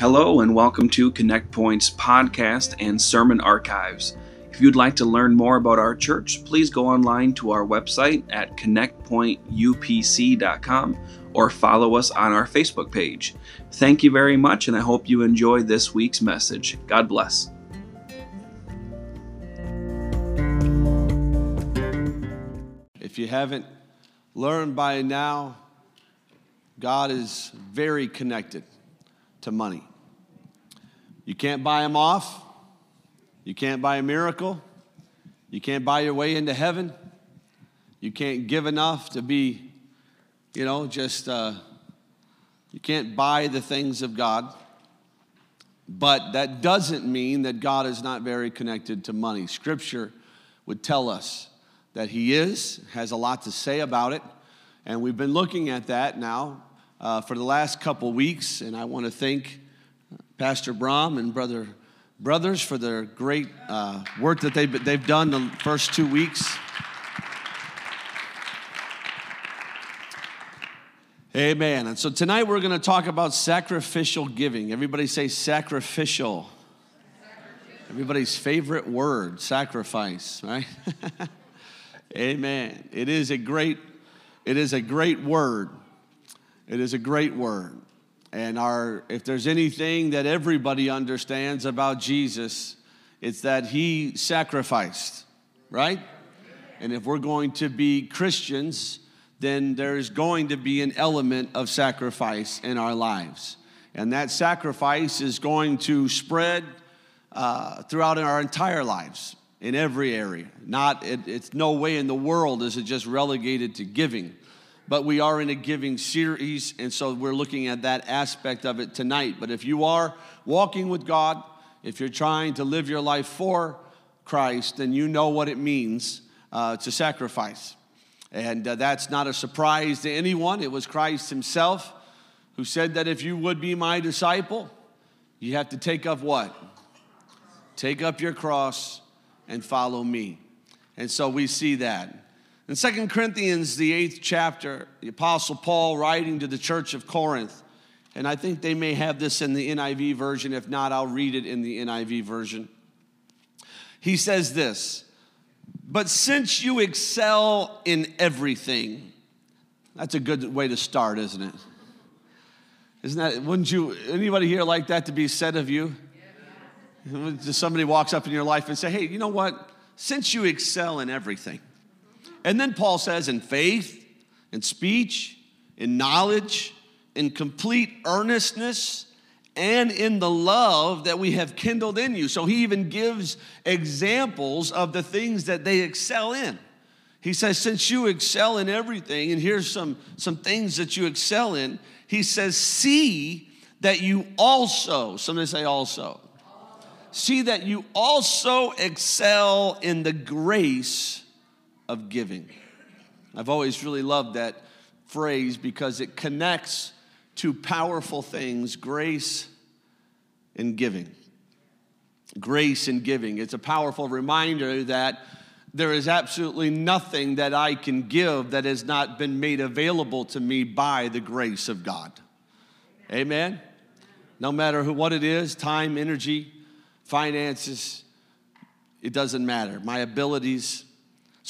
Hello, and welcome to Connect Point's podcast and sermon archives. If you'd like to learn more about our church, please go online to our website at connectpointupc.com or follow us on our Facebook page. Thank you very much, and I hope you enjoy this week's message. God bless. If you haven't learned by now, God is very connected to money. You can't buy them off. You can't buy a miracle. You can't buy your way into heaven. You can't give enough to be, you know, just, uh, you can't buy the things of God. But that doesn't mean that God is not very connected to money. Scripture would tell us that He is, has a lot to say about it. And we've been looking at that now uh, for the last couple weeks. And I want to thank Pastor Brom and Brother Brothers for their great uh, work that they've, they've done the first two weeks. Amen. And so tonight we're going to talk about sacrificial giving. Everybody say sacrificial. Everybody's favorite word, sacrifice, right? Amen. It is a great it is a great word. It is a great word. And our if there's anything that everybody understands about Jesus, it's that he sacrificed, right? And if we're going to be Christians, then there's going to be an element of sacrifice in our lives. And that sacrifice is going to spread uh, throughout our entire lives in every area. Not, it, it's no way in the world is it just relegated to giving. But we are in a giving series, and so we're looking at that aspect of it tonight. But if you are walking with God, if you're trying to live your life for Christ, then you know what it means uh, to sacrifice. And uh, that's not a surprise to anyone. It was Christ Himself who said that if you would be my disciple, you have to take up what? Take up your cross and follow me. And so we see that. In Second Corinthians, the eighth chapter, the Apostle Paul writing to the church of Corinth, and I think they may have this in the NIV version. If not, I'll read it in the NIV version. He says this but since you excel in everything, that's a good way to start, isn't it? Isn't that, wouldn't you, anybody here like that to be said of you? Just somebody walks up in your life and say, hey, you know what? Since you excel in everything. And then Paul says, in faith, in speech, in knowledge, in complete earnestness, and in the love that we have kindled in you. So he even gives examples of the things that they excel in. He says, Since you excel in everything, and here's some, some things that you excel in, he says, See that you also, somebody say also, see that you also excel in the grace of giving. I've always really loved that phrase because it connects two powerful things grace and giving. Grace and giving. It's a powerful reminder that there is absolutely nothing that I can give that has not been made available to me by the grace of God. Amen? No matter who, what it is time, energy, finances, it doesn't matter. My abilities,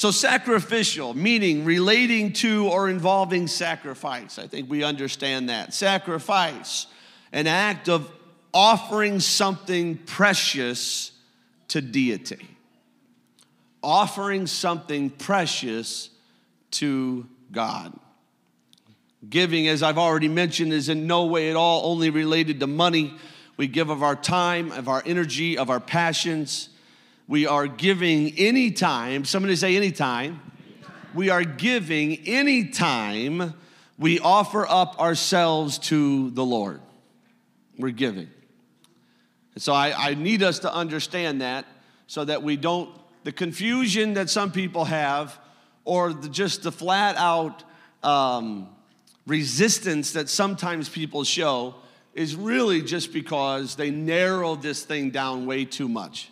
so, sacrificial, meaning relating to or involving sacrifice. I think we understand that. Sacrifice, an act of offering something precious to deity. Offering something precious to God. Giving, as I've already mentioned, is in no way at all only related to money. We give of our time, of our energy, of our passions we are giving anytime, somebody say anytime. We are giving anytime we offer up ourselves to the Lord. We're giving. And so I, I need us to understand that so that we don't, the confusion that some people have, or the, just the flat out um, resistance that sometimes people show, is really just because they narrow this thing down way too much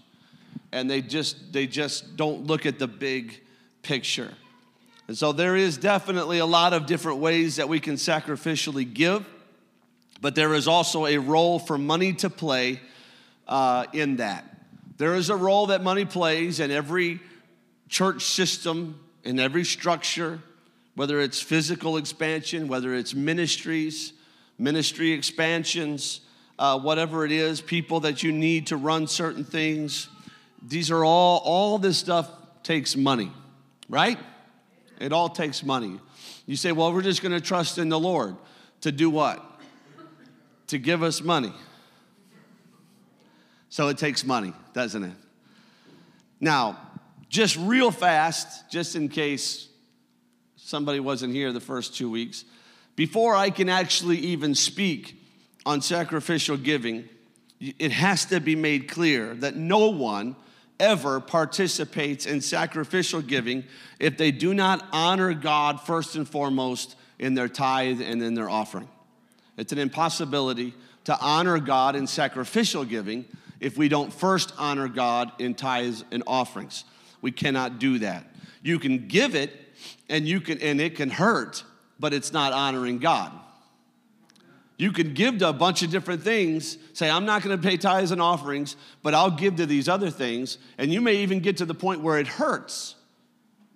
and they just they just don't look at the big picture. And so there is definitely a lot of different ways that we can sacrificially give. but there is also a role for money to play uh, in that. There is a role that money plays in every church system, in every structure, whether it's physical expansion, whether it's ministries, ministry expansions, uh, whatever it is, people that you need to run certain things. These are all, all this stuff takes money, right? It all takes money. You say, well, we're just going to trust in the Lord to do what? To give us money. So it takes money, doesn't it? Now, just real fast, just in case somebody wasn't here the first two weeks, before I can actually even speak on sacrificial giving, it has to be made clear that no one ever participates in sacrificial giving if they do not honor God first and foremost in their tithe and in their offering. It's an impossibility to honor God in sacrificial giving if we don't first honor God in tithes and offerings. We cannot do that. You can give it and you can and it can hurt, but it's not honoring God. You can give to a bunch of different things, say, I'm not going to pay tithes and offerings, but I'll give to these other things. And you may even get to the point where it hurts,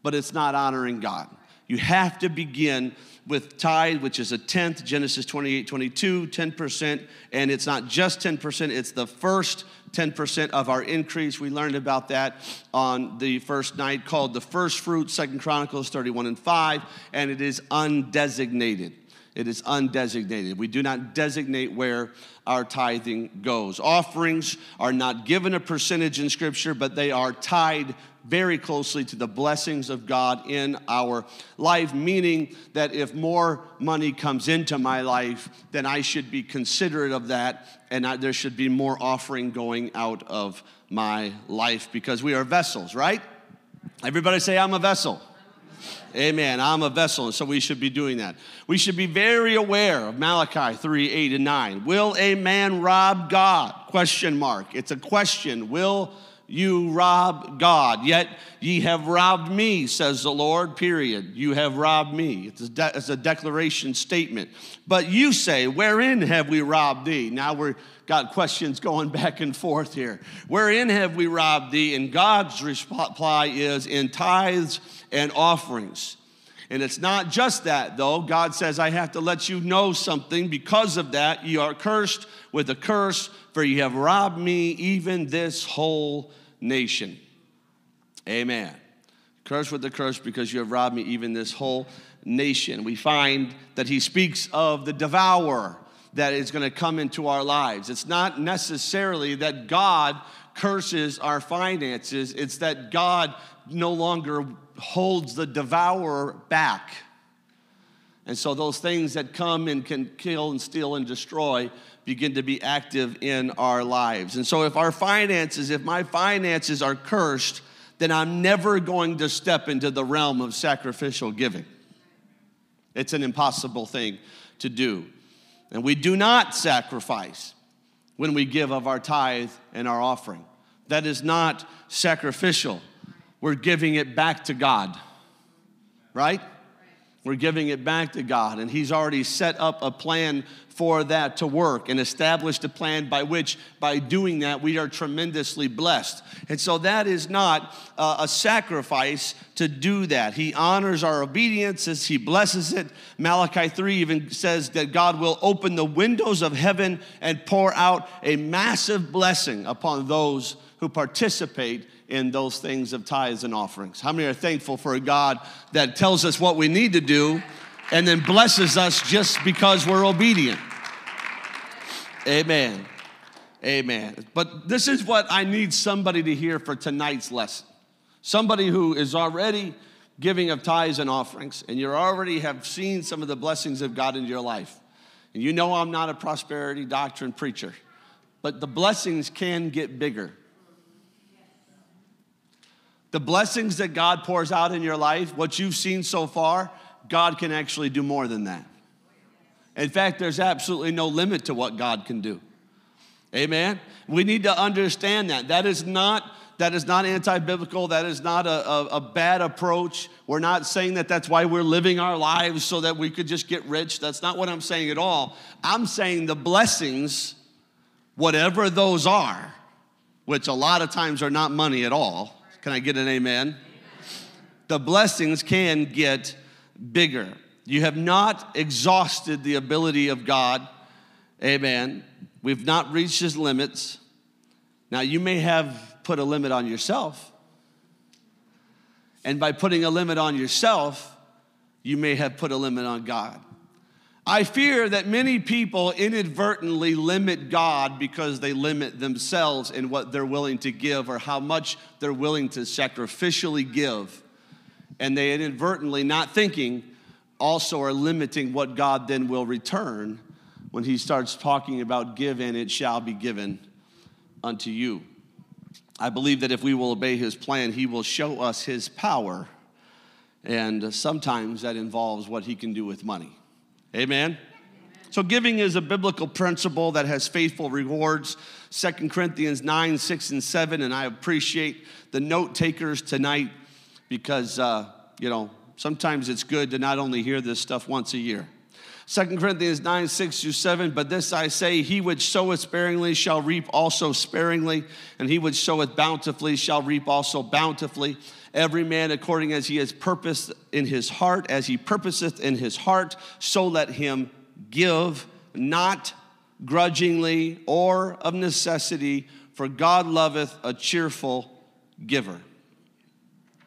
but it's not honoring God. You have to begin with tithe, which is a tenth, Genesis 28 22, 10%. And it's not just 10%, it's the first 10% of our increase. We learned about that on the first night called the first fruit, Second Chronicles 31 and 5, and it is undesignated. It is undesignated. We do not designate where our tithing goes. Offerings are not given a percentage in Scripture, but they are tied very closely to the blessings of God in our life, meaning that if more money comes into my life, then I should be considerate of that, and I, there should be more offering going out of my life because we are vessels, right? Everybody say, I'm a vessel. Amen. I'm a vessel, and so we should be doing that. We should be very aware of Malachi 3, 8, and 9. Will a man rob God? Question mark. It's a question. Will you rob God? Yet ye have robbed me, says the Lord, period. You have robbed me. It's a, de- it's a declaration statement. But you say, Wherein have we robbed thee? Now we're got questions going back and forth here. Wherein have we robbed thee? And God's reply is in tithes and offerings. And it's not just that, though. God says, I have to let you know something. Because of that, you are cursed with a curse, for you have robbed me, even this whole nation. Amen. Cursed with a curse because you have robbed me, even this whole nation. We find that he speaks of the devourer that is going to come into our lives. It's not necessarily that God curses our finances, it's that God no longer holds the devourer back. And so those things that come and can kill and steal and destroy begin to be active in our lives. And so if our finances, if my finances are cursed, then I'm never going to step into the realm of sacrificial giving. It's an impossible thing to do. And we do not sacrifice when we give of our tithe and our offering. That is not sacrificial. We're giving it back to God, right? We're giving it back to God, and He's already set up a plan for that to work and established a plan by which, by doing that, we are tremendously blessed. And so that is not uh, a sacrifice to do that. He honors our obedience as He blesses it. Malachi 3 even says that God will open the windows of heaven and pour out a massive blessing upon those who participate in those things of tithes and offerings. How many are thankful for a God that tells us what we need to do and then blesses us just because we're obedient? Amen. Amen. But this is what I need somebody to hear for tonight's lesson. Somebody who is already giving of tithes and offerings, and you already have seen some of the blessings of God in your life. And you know I'm not a prosperity doctrine preacher, but the blessings can get bigger the blessings that God pours out in your life, what you've seen so far, God can actually do more than that. In fact, there's absolutely no limit to what God can do. Amen. We need to understand that. That is not that is not anti-biblical. That is not a, a, a bad approach. We're not saying that that's why we're living our lives so that we could just get rich. That's not what I'm saying at all. I'm saying the blessings, whatever those are, which a lot of times are not money at all. Can I get an amen? The blessings can get bigger. You have not exhausted the ability of God. Amen. We've not reached his limits. Now, you may have put a limit on yourself. And by putting a limit on yourself, you may have put a limit on God. I fear that many people inadvertently limit God because they limit themselves in what they're willing to give or how much they're willing to sacrificially give. And they inadvertently, not thinking, also are limiting what God then will return when He starts talking about give and it shall be given unto you. I believe that if we will obey His plan, He will show us His power. And sometimes that involves what He can do with money. Amen? So, giving is a biblical principle that has faithful rewards. Second Corinthians 9, 6, and 7. And I appreciate the note takers tonight because, uh, you know, sometimes it's good to not only hear this stuff once a year. Second Corinthians 9, 6 through 7. But this I say, he which soweth sparingly shall reap also sparingly, and he which soweth bountifully shall reap also bountifully every man according as he has purposed in his heart, as he purposeth in his heart, so let him give, not grudgingly or of necessity, for God loveth a cheerful giver.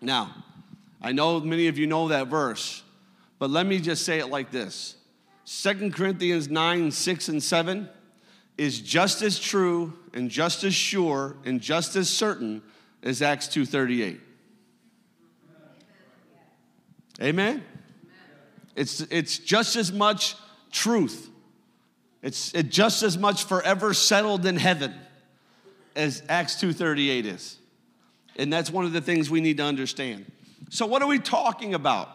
Now, I know many of you know that verse, but let me just say it like this Second Corinthians 9, 6, and 7 is just as true and just as sure and just as certain as Acts 2:38. Amen? It's, it's just as much truth. It's it just as much forever settled in heaven as Acts 2.38 is. And that's one of the things we need to understand. So what are we talking about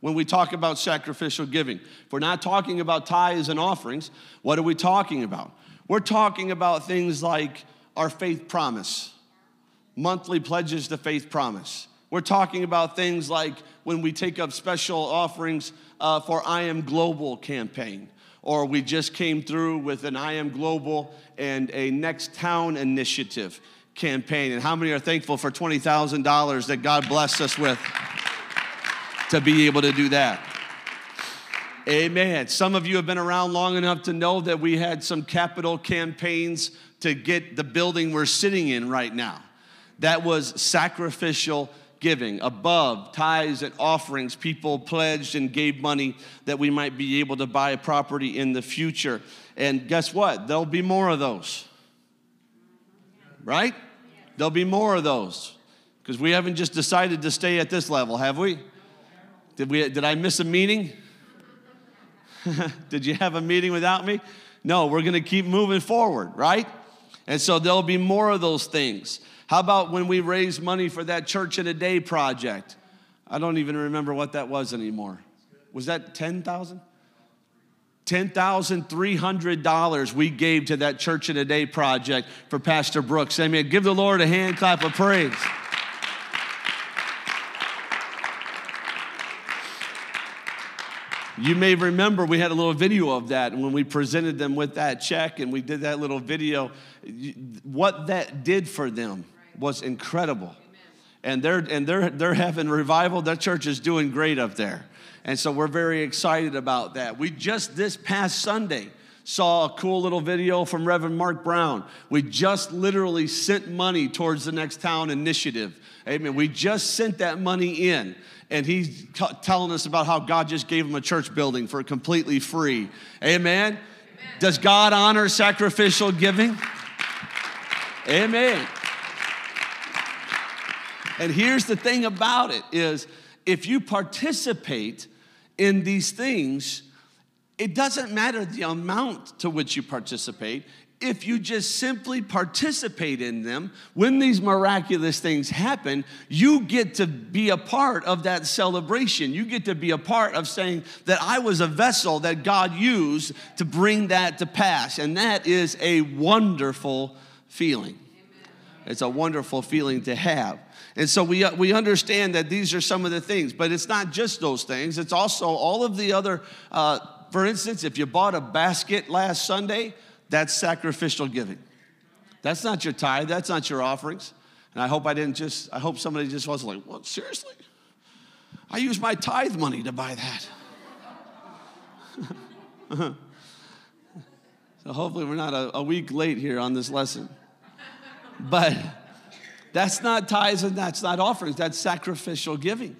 when we talk about sacrificial giving? If we're not talking about tithes and offerings, what are we talking about? We're talking about things like our faith promise, monthly pledges to faith promise. We're talking about things like when we take up special offerings uh, for I Am Global campaign, or we just came through with an I Am Global and a Next Town initiative campaign. And how many are thankful for $20,000 that God blessed us with to be able to do that? Amen. Some of you have been around long enough to know that we had some capital campaigns to get the building we're sitting in right now. That was sacrificial giving, above tithes and offerings. People pledged and gave money that we might be able to buy a property in the future. And guess what? There'll be more of those. Right? There'll be more of those. Because we haven't just decided to stay at this level, have we? Did, we, did I miss a meeting? did you have a meeting without me? No, we're going to keep moving forward, right? And so there'll be more of those things. How about when we raised money for that Church in a Day project? I don't even remember what that was anymore. Was that 10,000? $10,300 we gave to that Church in a Day project for Pastor Brooks. Amen. Give the Lord a hand clap of praise. You may remember we had a little video of that when we presented them with that check and we did that little video. What that did for them was incredible. And they're, and they're, they're having revival. That church is doing great up there. And so we're very excited about that. We just this past Sunday saw a cool little video from Reverend Mark Brown. We just literally sent money towards the Next Town initiative. Amen. We just sent that money in. And he's t- telling us about how God just gave him a church building for completely free. Amen. Amen. Does God honor sacrificial giving? Amen. And here's the thing about it is if you participate in these things, it doesn't matter the amount to which you participate. If you just simply participate in them, when these miraculous things happen, you get to be a part of that celebration. You get to be a part of saying that I was a vessel that God used to bring that to pass. And that is a wonderful feeling. It's a wonderful feeling to have. And so we, we understand that these are some of the things, but it's not just those things. It's also all of the other, uh, for instance, if you bought a basket last Sunday, that's sacrificial giving. That's not your tithe, that's not your offerings. And I hope I didn't just, I hope somebody just wasn't like, what, seriously? I use my tithe money to buy that. so hopefully we're not a, a week late here on this lesson. But that's not tithes and that's not offerings, that's sacrificial giving.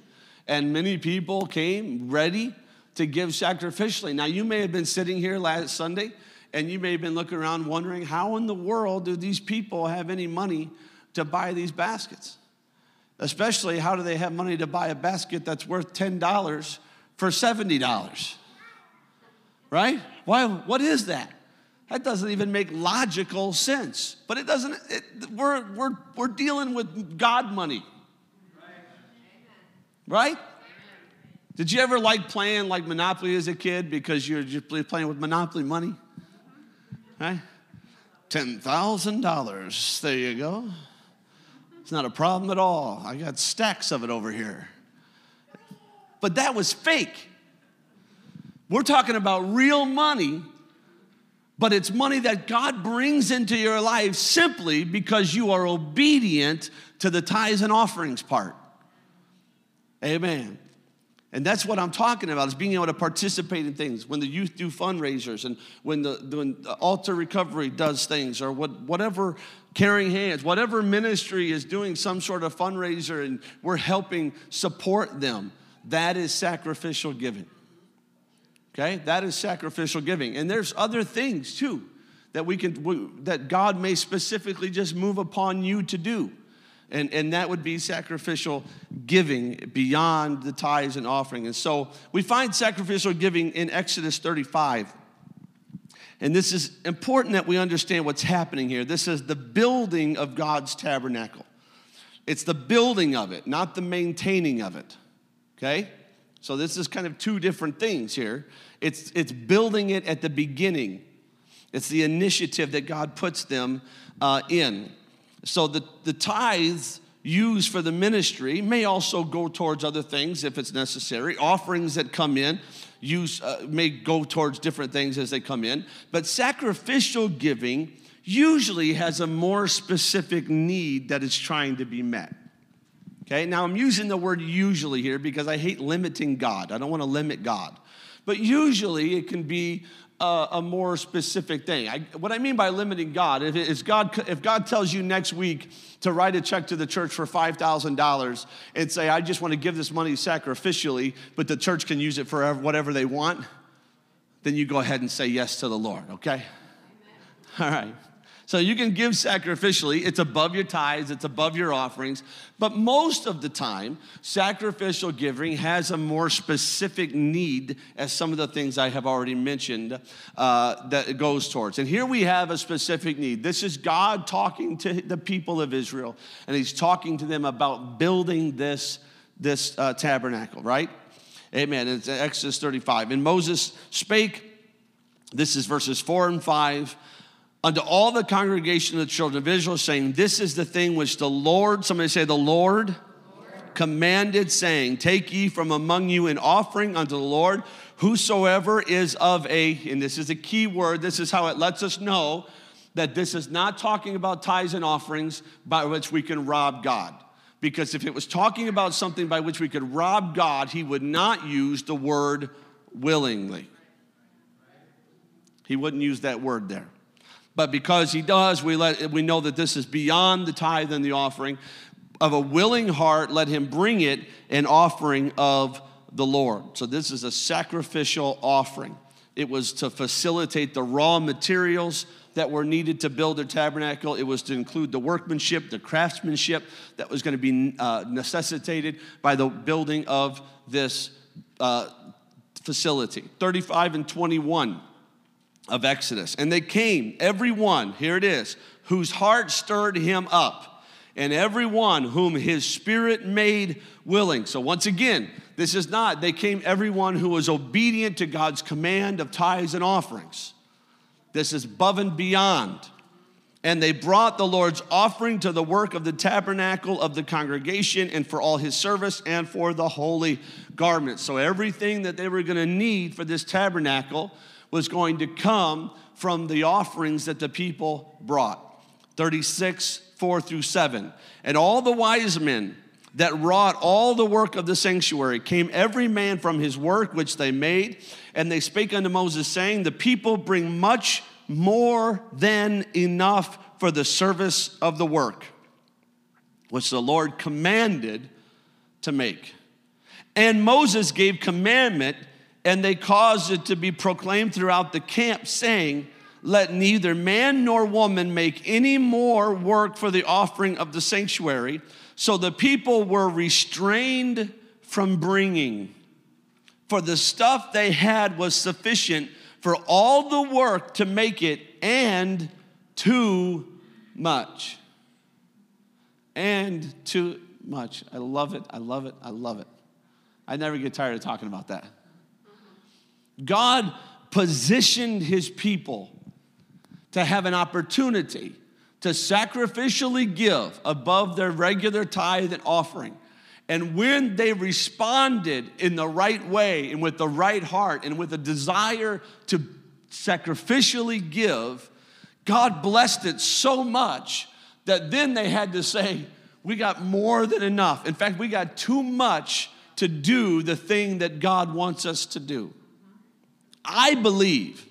And many people came ready to give sacrificially. Now, you may have been sitting here last Sunday and you may have been looking around wondering how in the world do these people have any money to buy these baskets? Especially, how do they have money to buy a basket that's worth $10 for $70? Right? Why, what is that? That doesn't even make logical sense. But it doesn't, it, we're, we're, we're dealing with God money. Right? Did you ever like playing like Monopoly as a kid because you're just playing with Monopoly money? Right? $10,000. There you go. It's not a problem at all. I got stacks of it over here. But that was fake. We're talking about real money but it's money that God brings into your life simply because you are obedient to the tithes and offerings part. Amen. And that's what I'm talking about is being able to participate in things. When the youth do fundraisers and when the, when the altar recovery does things or what, whatever caring hands, whatever ministry is doing some sort of fundraiser and we're helping support them, that is sacrificial giving. Okay, that is sacrificial giving. And there's other things too that we can that God may specifically just move upon you to do. And, and that would be sacrificial giving beyond the tithes and offering. And so we find sacrificial giving in Exodus 35. And this is important that we understand what's happening here. This is the building of God's tabernacle. It's the building of it, not the maintaining of it. Okay? So this is kind of two different things here. It's, it's building it at the beginning. It's the initiative that God puts them uh, in. So the, the tithes used for the ministry may also go towards other things if it's necessary. Offerings that come in use, uh, may go towards different things as they come in. But sacrificial giving usually has a more specific need that is trying to be met. Okay, now I'm using the word usually here because I hate limiting God. I don't want to limit God. But usually it can be a, a more specific thing. I, what I mean by limiting God, if, if, God, if God tells you next week to write a check to the church for $5,000 and say, I just want to give this money sacrificially, but the church can use it for whatever they want, then you go ahead and say yes to the Lord, okay? Amen. All right. So you can give sacrificially, it's above your tithes, it's above your offerings. But most of the time, sacrificial giving has a more specific need, as some of the things I have already mentioned uh, that it goes towards. And here we have a specific need. This is God talking to the people of Israel, and He's talking to them about building this, this uh, tabernacle, right? Amen. It's Exodus 35. And Moses spake, this is verses 4 and 5 unto all the congregation of the children of Israel, saying, This is the thing which the Lord, somebody say, the Lord, Lord. commanded, saying, Take ye from among you an offering unto the Lord, whosoever is of a, and this is a key word, this is how it lets us know that this is not talking about tithes and offerings by which we can rob God. Because if it was talking about something by which we could rob God, he would not use the word willingly. He wouldn't use that word there. But because he does, we, let, we know that this is beyond the tithe and the offering. Of a willing heart, let him bring it an offering of the Lord. So this is a sacrificial offering. It was to facilitate the raw materials that were needed to build their tabernacle. It was to include the workmanship, the craftsmanship that was going to be uh, necessitated by the building of this uh, facility. 35 and 21 of Exodus. And they came, everyone, here it is, whose heart stirred him up, and everyone whom his spirit made willing. So once again, this is not, they came everyone who was obedient to God's command of tithes and offerings. This is above and beyond. And they brought the Lord's offering to the work of the tabernacle of the congregation and for all his service and for the holy garments. So everything that they were going to need for this tabernacle was going to come from the offerings that the people brought. 36, 4 through 7. And all the wise men that wrought all the work of the sanctuary came every man from his work which they made. And they spake unto Moses, saying, The people bring much more than enough for the service of the work, which the Lord commanded to make. And Moses gave commandment, and they caused it to be proclaimed throughout the camp, saying, Let neither man nor woman make any more work for the offering of the sanctuary. So the people were restrained from bringing, for the stuff they had was sufficient for all the work to make it and too much. And too much. I love it. I love it. I love it. I never get tired of talking about that. God positioned his people to have an opportunity to sacrificially give above their regular tithe and offering. And when they responded in the right way and with the right heart and with a desire to sacrificially give, God blessed it so much that then they had to say, We got more than enough. In fact, we got too much to do the thing that God wants us to do. I believe,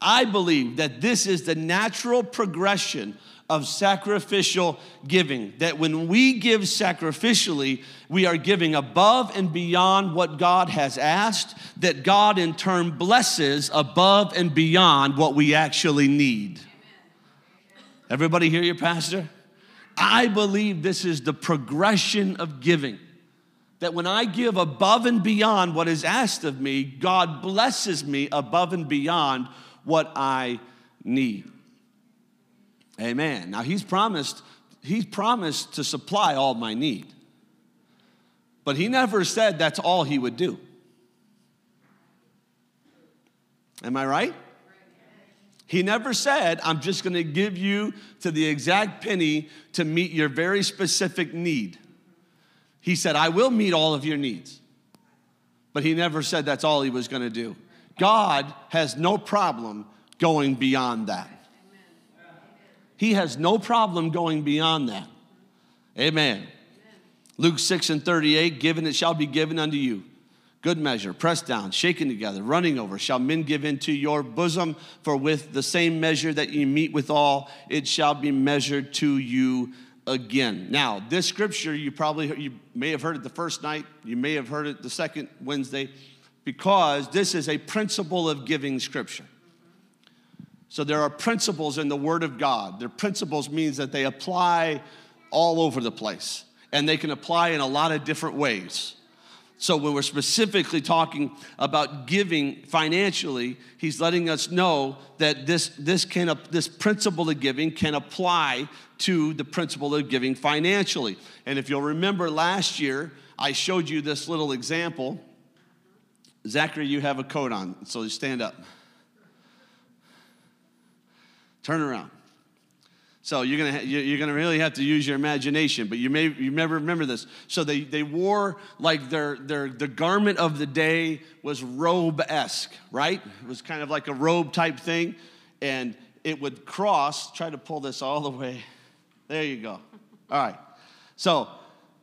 I believe that this is the natural progression of sacrificial giving. That when we give sacrificially, we are giving above and beyond what God has asked, that God in turn blesses above and beyond what we actually need. Everybody hear your pastor? I believe this is the progression of giving. That when I give above and beyond what is asked of me, God blesses me above and beyond what I need. Amen. Now he's promised, he's promised to supply all my need. But he never said that's all he would do. Am I right? He never said, I'm just going to give you to the exact penny to meet your very specific need. He said, I will mete all of your needs. But he never said that's all he was going to do. God has no problem going beyond that. He has no problem going beyond that. Amen. Luke 6 and 38 given it shall be given unto you. Good measure, pressed down, shaken together, running over, shall men give into your bosom. For with the same measure that you meet withal, it shall be measured to you again. Now, this scripture, you probably you may have heard it the first night, you may have heard it the second Wednesday, because this is a principle of giving scripture. So there are principles in the Word of God. Their principles means that they apply all over the place, and they can apply in a lot of different ways. So when we're specifically talking about giving financially, he's letting us know that this, this, can, this principle of giving can apply to the principle of giving financially. And if you'll remember last year, I showed you this little example. Zachary, you have a coat on, so you stand up. Turn around. So you're gonna you're gonna really have to use your imagination, but you may you may remember this. So they they wore like their their the garment of the day was robe esque, right? It was kind of like a robe type thing, and it would cross. Try to pull this all the way. There you go. All right. So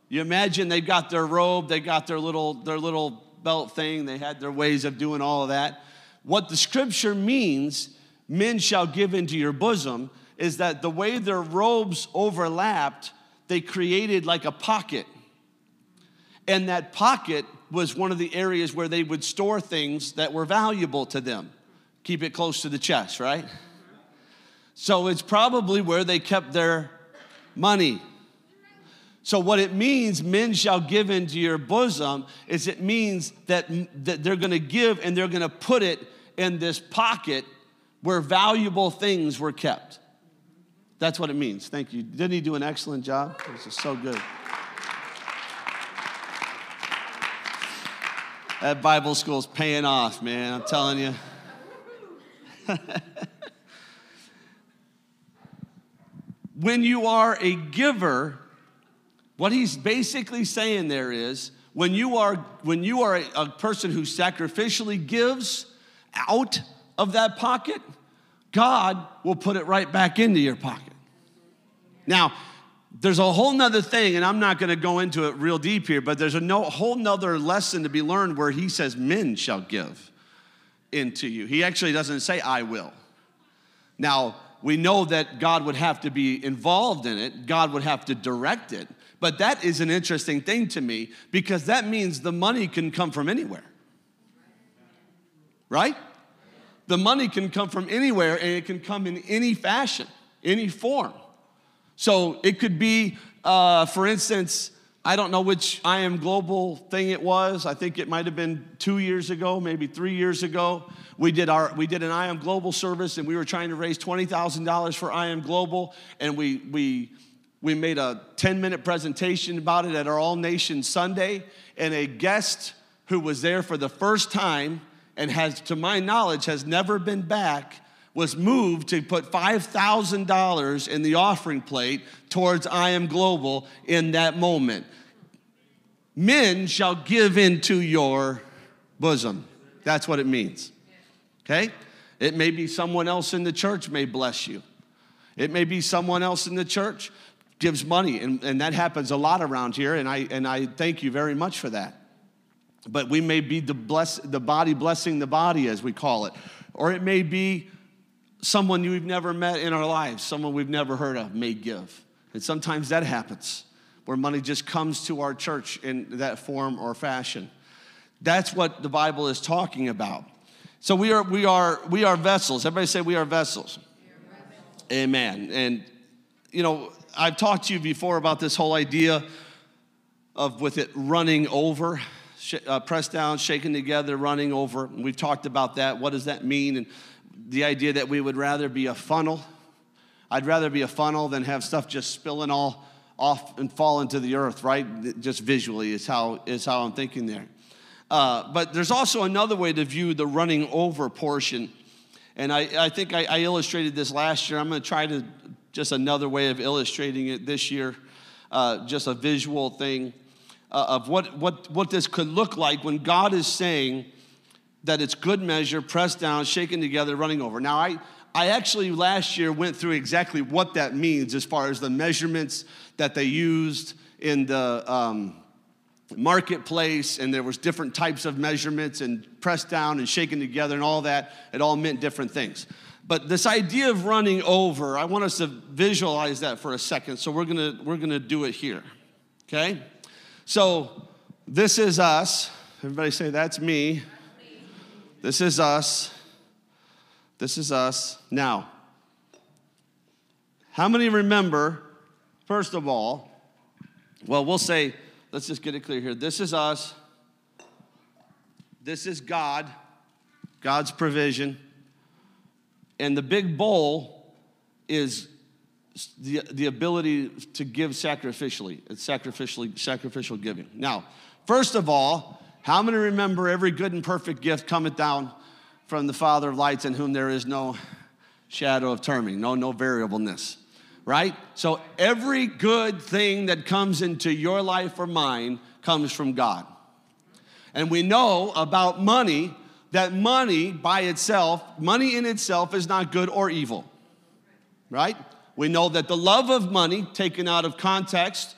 you imagine they've got their robe, they got their little their little belt thing, they had their ways of doing all of that. What the scripture means men shall give into your bosom is that the way their robes overlapped, they created like a pocket. And that pocket was one of the areas where they would store things that were valuable to them. Keep it close to the chest, right? So it's probably where they kept their money. So, what it means, men shall give into your bosom, is it means that, that they're gonna give and they're gonna put it in this pocket where valuable things were kept. That's what it means. Thank you. Didn't he do an excellent job? This is so good. That Bible school's paying off, man. I'm telling you. when you are a giver, what he's basically saying there is when you are when you are a, a person who sacrificially gives out of that pocket, God will put it right back into your pocket. Now, there's a whole nother thing, and I'm not going to go into it real deep here, but there's a no, whole nother lesson to be learned where he says, Men shall give into you. He actually doesn't say, I will. Now, we know that God would have to be involved in it, God would have to direct it. But that is an interesting thing to me because that means the money can come from anywhere. Right? The money can come from anywhere and it can come in any fashion, any form. So it could be, uh, for instance, I don't know which I Am Global thing it was. I think it might have been two years ago, maybe three years ago. We did, our, we did an I Am Global service and we were trying to raise $20,000 for I Am Global. And we, we, we made a 10 minute presentation about it at our All Nations Sunday. And a guest who was there for the first time and has, to my knowledge, has never been back was moved to put $5,000 in the offering plate towards I Am Global in that moment. Men shall give into your bosom. That's what it means. Okay? It may be someone else in the church may bless you. It may be someone else in the church gives money, and, and that happens a lot around here, and I, and I thank you very much for that. But we may be the, bless, the body blessing the body, as we call it, or it may be someone we've never met in our lives, someone we've never heard of, may give. And sometimes that happens where money just comes to our church in that form or fashion. That's what the Bible is talking about. So we are we are we are vessels. Everybody say we are vessels. Amen. And you know, I've talked to you before about this whole idea of with it running over, uh, pressed down, shaken together, running over. And we've talked about that. What does that mean? And the idea that we would rather be a funnel. I'd rather be a funnel than have stuff just spilling all off and fall into the earth, right? Just visually is how, is how I'm thinking there. Uh, but there's also another way to view the running over portion. And I, I think I, I illustrated this last year. I'm going to try to just another way of illustrating it this year, uh, just a visual thing uh, of what, what, what this could look like when God is saying, that it's good measure, pressed down, shaken together, running over. Now, I, I actually last year went through exactly what that means as far as the measurements that they used in the um, marketplace, and there was different types of measurements and pressed down and shaken together and all that. It all meant different things. But this idea of running over, I want us to visualize that for a second. So we're gonna we're gonna do it here. Okay? So this is us. Everybody say that's me. This is us. This is us. Now, how many remember, first of all, well, we'll say, let's just get it clear here. This is us. This is God, God's provision. And the big bowl is the, the ability to give sacrificially. It's sacrificially, sacrificial giving. Now, first of all, how many remember every good and perfect gift cometh down from the Father of lights in whom there is no shadow of turning, no, no variableness, right? So every good thing that comes into your life or mine comes from God. And we know about money that money by itself, money in itself is not good or evil, right? We know that the love of money, taken out of context,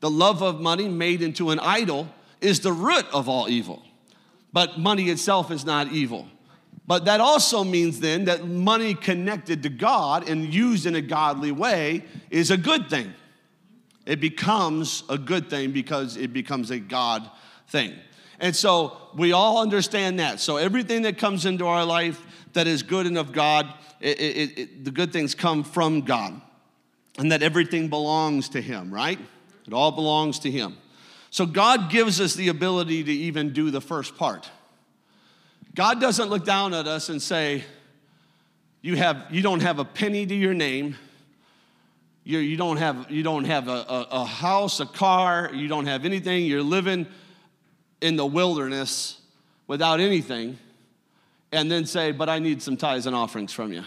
the love of money made into an idol, is the root of all evil. But money itself is not evil. But that also means then that money connected to God and used in a godly way is a good thing. It becomes a good thing because it becomes a God thing. And so we all understand that. So everything that comes into our life that is good and of God, it, it, it, the good things come from God. And that everything belongs to Him, right? It all belongs to Him. So God gives us the ability to even do the first part. God doesn't look down at us and say, you, have, you don't have a penny to your name. You, you don't have, you don't have a, a, a house, a car, you don't have anything. You're living in the wilderness without anything. And then say, but I need some tithes and offerings from you.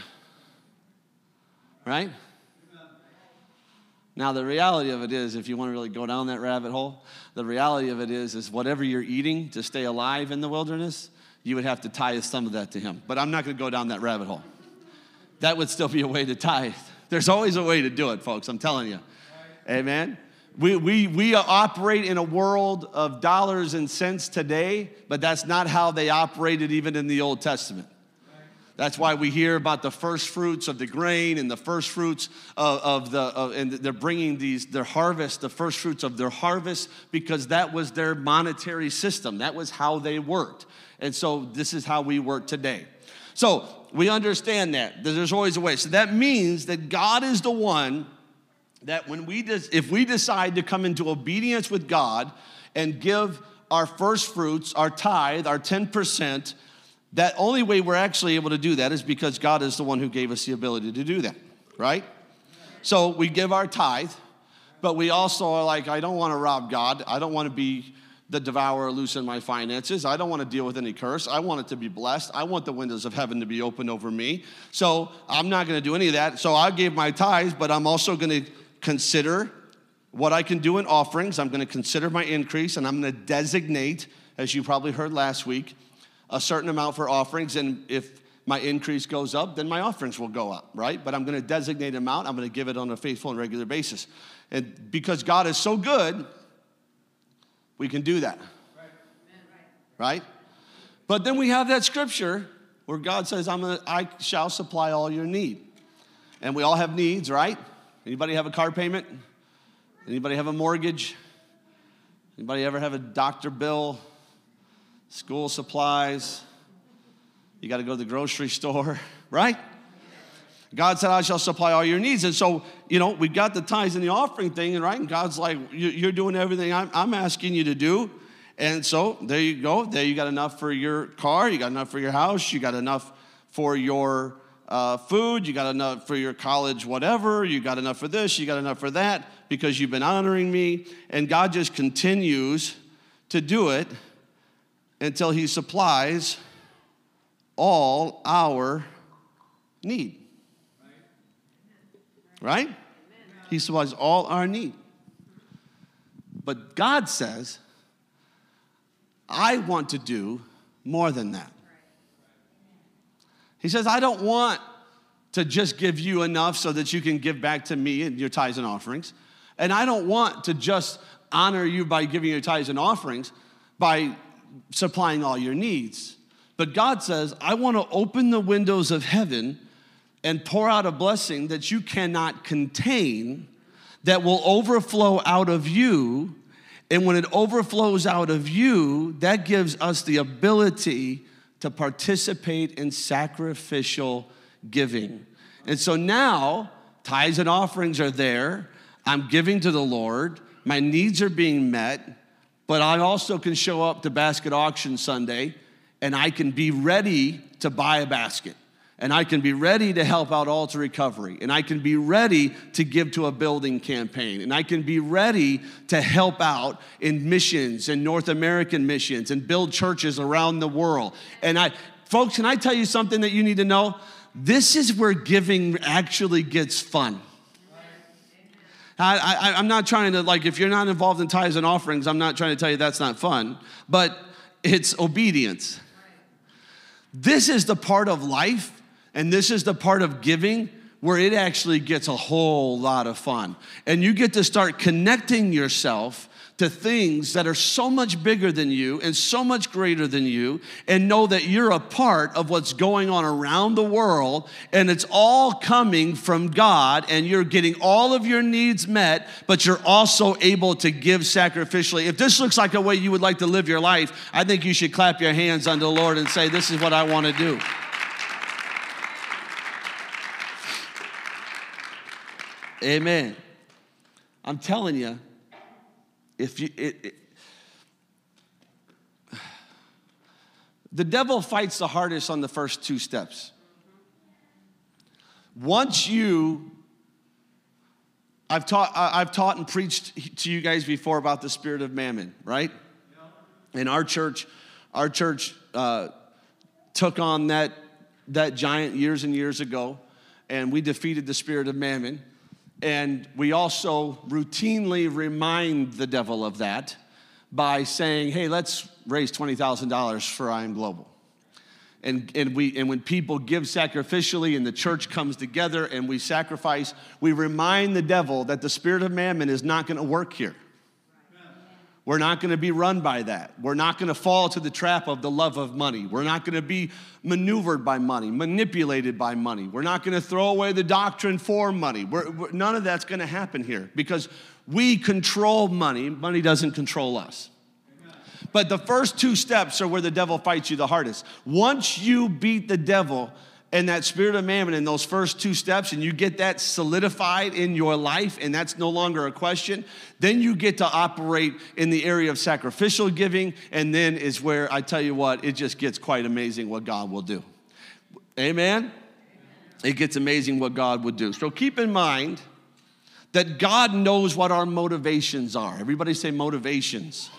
Right? Now, the reality of it is, if you want to really go down that rabbit hole, the reality of it is, is whatever you're eating to stay alive in the wilderness, you would have to tithe some of that to him. But I'm not going to go down that rabbit hole. That would still be a way to tithe. There's always a way to do it, folks. I'm telling you. Amen. We, we, we operate in a world of dollars and cents today, but that's not how they operated even in the Old Testament. That's why we hear about the first fruits of the grain and the first fruits of, of the, of, and they're bringing these, their harvest, the first fruits of their harvest, because that was their monetary system. That was how they worked. And so this is how we work today. So we understand that, that there's always a way. So that means that God is the one that when we, des- if we decide to come into obedience with God and give our first fruits, our tithe, our 10%, that only way we're actually able to do that is because God is the one who gave us the ability to do that, right? So we give our tithe, but we also are like, I don't want to rob God. I don't want to be the devourer loose in my finances. I don't want to deal with any curse. I want it to be blessed. I want the windows of heaven to be open over me. So I'm not going to do any of that. So I gave my tithes, but I'm also going to consider what I can do in offerings. I'm going to consider my increase, and I'm going to designate, as you probably heard last week, a certain amount for offerings, and if my increase goes up, then my offerings will go up, right? But I'm going to designate an amount. I'm going to give it on a faithful and regular basis. And because God is so good, we can do that. Right? But then we have that scripture where God says, I'm gonna, I shall supply all your need. And we all have needs, right? Anybody have a car payment? Anybody have a mortgage? Anybody ever have a doctor bill? School supplies. You got to go to the grocery store, right? God said, I shall supply all your needs. And so, you know, we've got the tithes and the offering thing, and right? And God's like, You're doing everything I'm asking you to do. And so there you go. There you got enough for your car, you got enough for your house, you got enough for your uh, food, you got enough for your college, whatever, you got enough for this, you got enough for that, because you've been honoring me. And God just continues to do it until he supplies all our need. Right? He supplies all our need. But God says, I want to do more than that. He says, I don't want to just give you enough so that you can give back to me and your tithes and offerings. And I don't want to just honor you by giving your tithes and offerings by supplying all your needs. But God says, I want to open the windows of heaven and pour out a blessing that you cannot contain, that will overflow out of you. And when it overflows out of you, that gives us the ability to participate in sacrificial giving. And so now, tithes and offerings are there. I'm giving to the Lord. My needs are being met. But I also can show up to basket auction Sunday and I can be ready to buy a basket. And I can be ready to help out altar recovery. And I can be ready to give to a building campaign. And I can be ready to help out in missions and North American missions and build churches around the world. And I, folks, can I tell you something that you need to know? This is where giving actually gets fun. I, I, am not trying to, like, if you're not involved in tithes and offerings, I'm not trying to tell you that's not fun, but it's obedience. This is the part of life, and this is the part of giving where it actually gets a whole lot of fun. And you get to start connecting yourself to things that are so much bigger than you and so much greater than you, and know that you're a part of what's going on around the world, and it's all coming from God, and you're getting all of your needs met, but you're also able to give sacrificially. If this looks like a way you would like to live your life, I think you should clap your hands unto the Lord and say, This is what I want to do. Amen. I'm telling you, if you, it, it, the devil fights the hardest on the first two steps. Once you, I've taught, I've taught and preached to you guys before about the spirit of mammon, right? In our church, our church uh, took on that, that giant years and years ago, and we defeated the spirit of mammon. And we also routinely remind the devil of that by saying, hey, let's raise $20,000 for I Am Global. And, and, we, and when people give sacrificially and the church comes together and we sacrifice, we remind the devil that the spirit of mammon is not going to work here. We're not going to be run by that. We're not going to fall to the trap of the love of money. We're not going to be maneuvered by money, manipulated by money. We're not going to throw away the doctrine for money. We're, we're, none of that's going to happen here because we control money. Money doesn't control us. But the first two steps are where the devil fights you the hardest. Once you beat the devil, and that spirit of mammon in those first two steps, and you get that solidified in your life, and that's no longer a question, then you get to operate in the area of sacrificial giving, and then is where I tell you what, it just gets quite amazing what God will do. Amen? It gets amazing what God would do. So keep in mind that God knows what our motivations are. Everybody say motivations.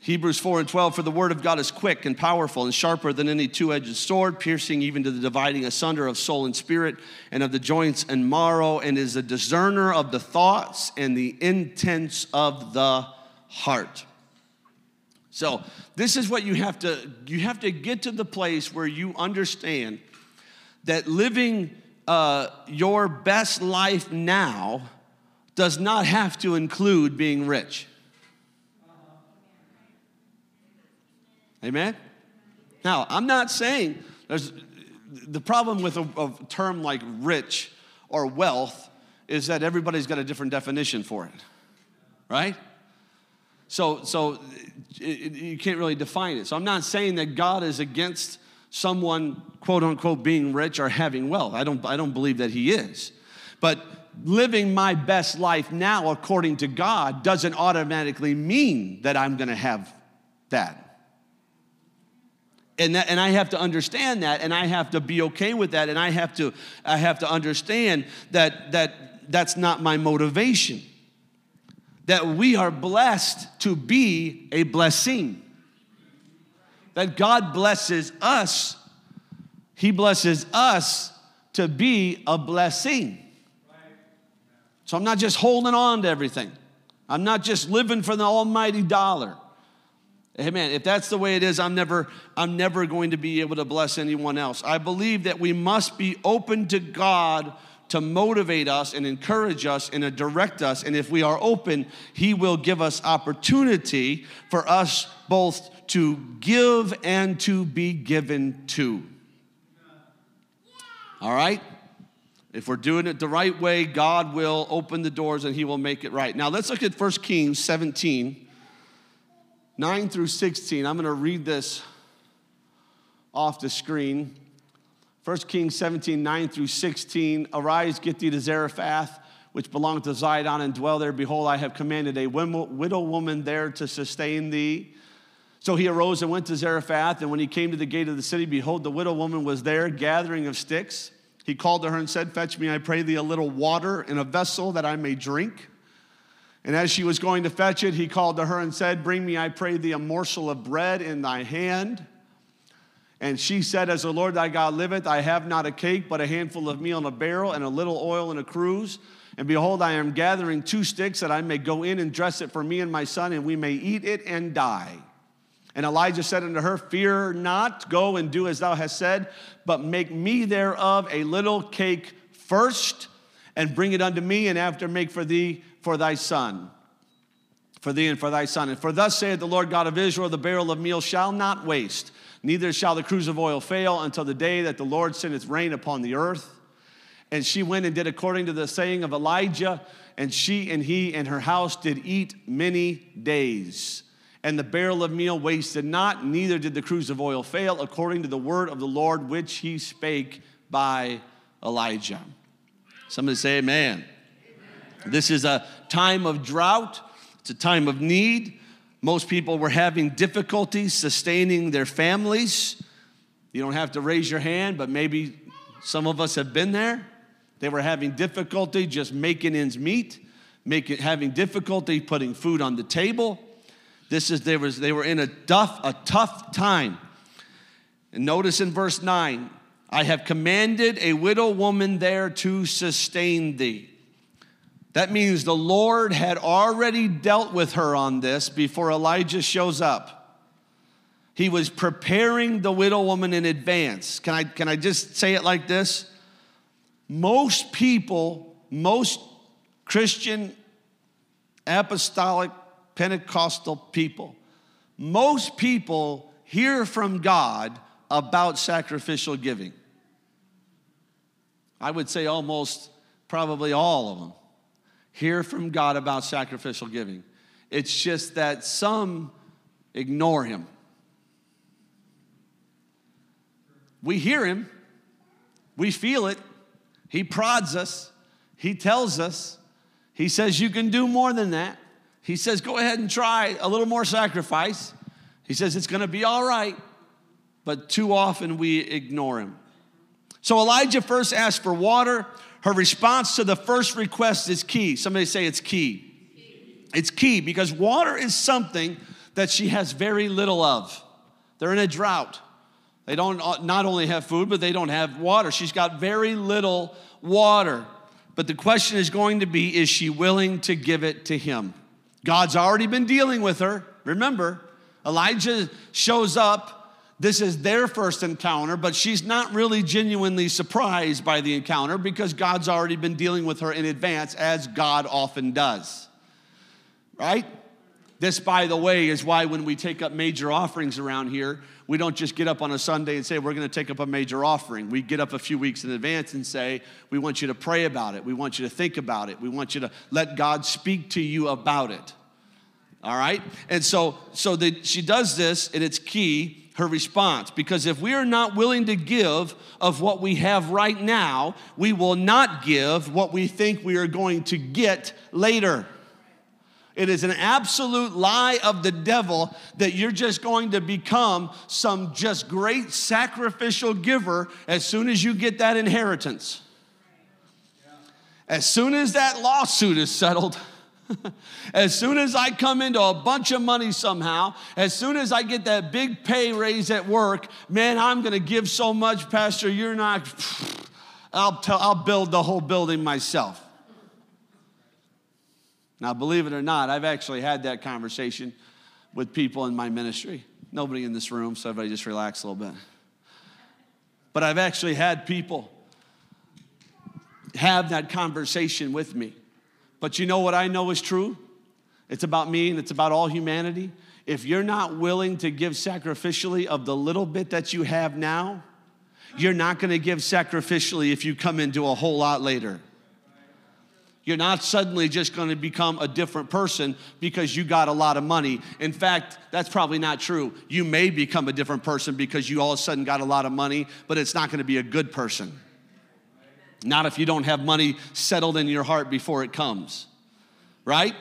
Hebrews 4 and 12, for the word of God is quick and powerful and sharper than any two edged sword, piercing even to the dividing asunder of soul and spirit and of the joints and marrow, and is a discerner of the thoughts and the intents of the heart. So, this is what you have to you have to get to the place where you understand that living uh, your best life now does not have to include being rich. Amen? Now, I'm not saying there's the problem with a, a, term like rich or wealth is that everybody's got a different definition for it, right? So, so it, it, you can't really define it. So I'm not saying that God is against someone, quote unquote, being rich or having wealth. I don't, I don't believe that He is. But living my best life now according to God doesn't automatically mean that I'm going to have that and, that, and I have to understand that, and I have to be okay with that, and I have to, I have to understand that, that that's not my motivation. That we are blessed to be a blessing. That God blesses us, He blesses us to be a blessing. So I'm not just holding on to everything. I'm not just living for the almighty dollar. Amen. If that's the way it is, I'm never, I'm never going to be able to bless anyone else. I believe that we must be open to God to motivate us and encourage us and direct us. And if we are open, He will give us opportunity for us both to give and to be given to. All right? If we're doing it the right way, God will open the doors and He will make it right. Now let's look at 1 Kings 17. 9 through 16. I'm going to read this off the screen. 1 Kings 17, 9 through 16. Arise, get thee to Zarephath, which belongeth to Zidon, and dwell there. Behold, I have commanded a widow woman there to sustain thee. So he arose and went to Zarephath, and when he came to the gate of the city, behold, the widow woman was there, gathering of sticks. He called to her and said, Fetch me, I pray thee, a little water in a vessel that I may drink. And as she was going to fetch it, he called to her and said, Bring me, I pray thee, a morsel of bread in thy hand. And she said, As the Lord thy God liveth, I have not a cake, but a handful of meal in a barrel, and a little oil in a cruse. And behold, I am gathering two sticks that I may go in and dress it for me and my son, and we may eat it and die. And Elijah said unto her, Fear not, go and do as thou hast said, but make me thereof a little cake first, and bring it unto me, and after make for thee for thy son. For thee and for thy son. And for thus saith the Lord God of Israel, the barrel of meal shall not waste, neither shall the cruse of oil fail until the day that the Lord sendeth rain upon the earth. And she went and did according to the saying of Elijah, and she and he and her house did eat many days. And the barrel of meal wasted not, neither did the cruse of oil fail, according to the word of the Lord which he spake by Elijah. Somebody say, Amen. This is a time of drought, it's a time of need. Most people were having difficulties sustaining their families. You don't have to raise your hand, but maybe some of us have been there. They were having difficulty just making ends meet, making, having difficulty putting food on the table. This is they was they were in a tough a tough time. And notice in verse 9, I have commanded a widow woman there to sustain thee. That means the Lord had already dealt with her on this before Elijah shows up. He was preparing the widow woman in advance. Can I, can I just say it like this? Most people, most Christian, apostolic, Pentecostal people, most people hear from God about sacrificial giving. I would say almost, probably all of them hear from God about sacrificial giving. It's just that some ignore Him. We hear Him, we feel it, He prods us, He tells us, He says, You can do more than that. He says, Go ahead and try a little more sacrifice. He says, It's gonna be all right. But too often we ignore Him. So Elijah first asked for water. Her response to the first request is key. Somebody say it's key. It's key because water is something that she has very little of. They're in a drought. They don't uh, not only have food, but they don't have water. She's got very little water. But the question is going to be is she willing to give it to him? God's already been dealing with her. Remember, Elijah shows up this is their first encounter, but she's not really genuinely surprised by the encounter because God's already been dealing with her in advance, as God often does. Right? This, by the way, is why when we take up major offerings around here, we don't just get up on a Sunday and say, We're going to take up a major offering. We get up a few weeks in advance and say, We want you to pray about it. We want you to think about it. We want you to let God speak to you about it. All right? And so, so that she does this, and it's key her response. Because if we are not willing to give of what we have right now, we will not give what we think we are going to get later. It is an absolute lie of the devil that you're just going to become some just great sacrificial giver as soon as you get that inheritance. As soon as that lawsuit is settled, as soon as I come into a bunch of money somehow, as soon as I get that big pay raise at work, man, I'm going to give so much, Pastor, you're not, I'll, tell, I'll build the whole building myself. Now, believe it or not, I've actually had that conversation with people in my ministry. Nobody in this room, so everybody just relax a little bit. But I've actually had people have that conversation with me. But you know what I know is true? It's about me and it's about all humanity. If you're not willing to give sacrificially of the little bit that you have now, you're not going to give sacrificially if you come into a whole lot later. You're not suddenly just going to become a different person because you got a lot of money. In fact, that's probably not true. You may become a different person because you all of a sudden got a lot of money, but it's not going to be a good person. Not if you don't have money settled in your heart before it comes, right?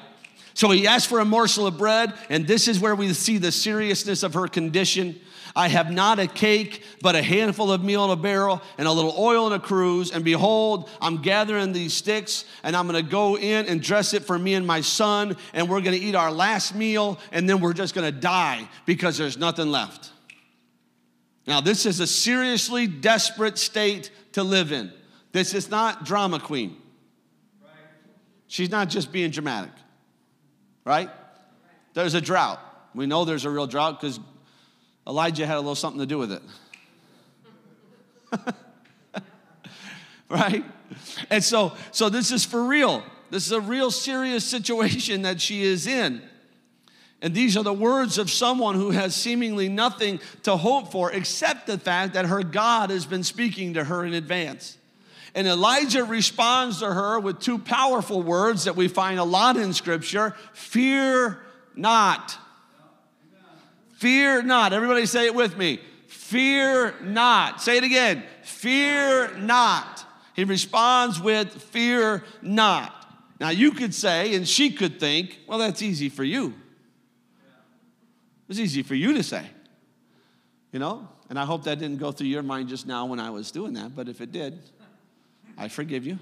So he asked for a morsel of bread, and this is where we see the seriousness of her condition. I have not a cake, but a handful of meal in a barrel and a little oil in a cruse. And behold, I'm gathering these sticks, and I'm gonna go in and dress it for me and my son, and we're gonna eat our last meal, and then we're just gonna die because there's nothing left. Now, this is a seriously desperate state to live in. This is not drama queen. She's not just being dramatic, right? There's a drought. We know there's a real drought because Elijah had a little something to do with it. right? And so, so this is for real. This is a real serious situation that she is in. And these are the words of someone who has seemingly nothing to hope for except the fact that her God has been speaking to her in advance. And Elijah responds to her with two powerful words that we find a lot in Scripture fear not. Fear not. Everybody say it with me. Fear not. Say it again. Fear not. He responds with fear not. Now you could say, and she could think, well, that's easy for you. It's easy for you to say. You know? And I hope that didn't go through your mind just now when I was doing that, but if it did, I forgive you.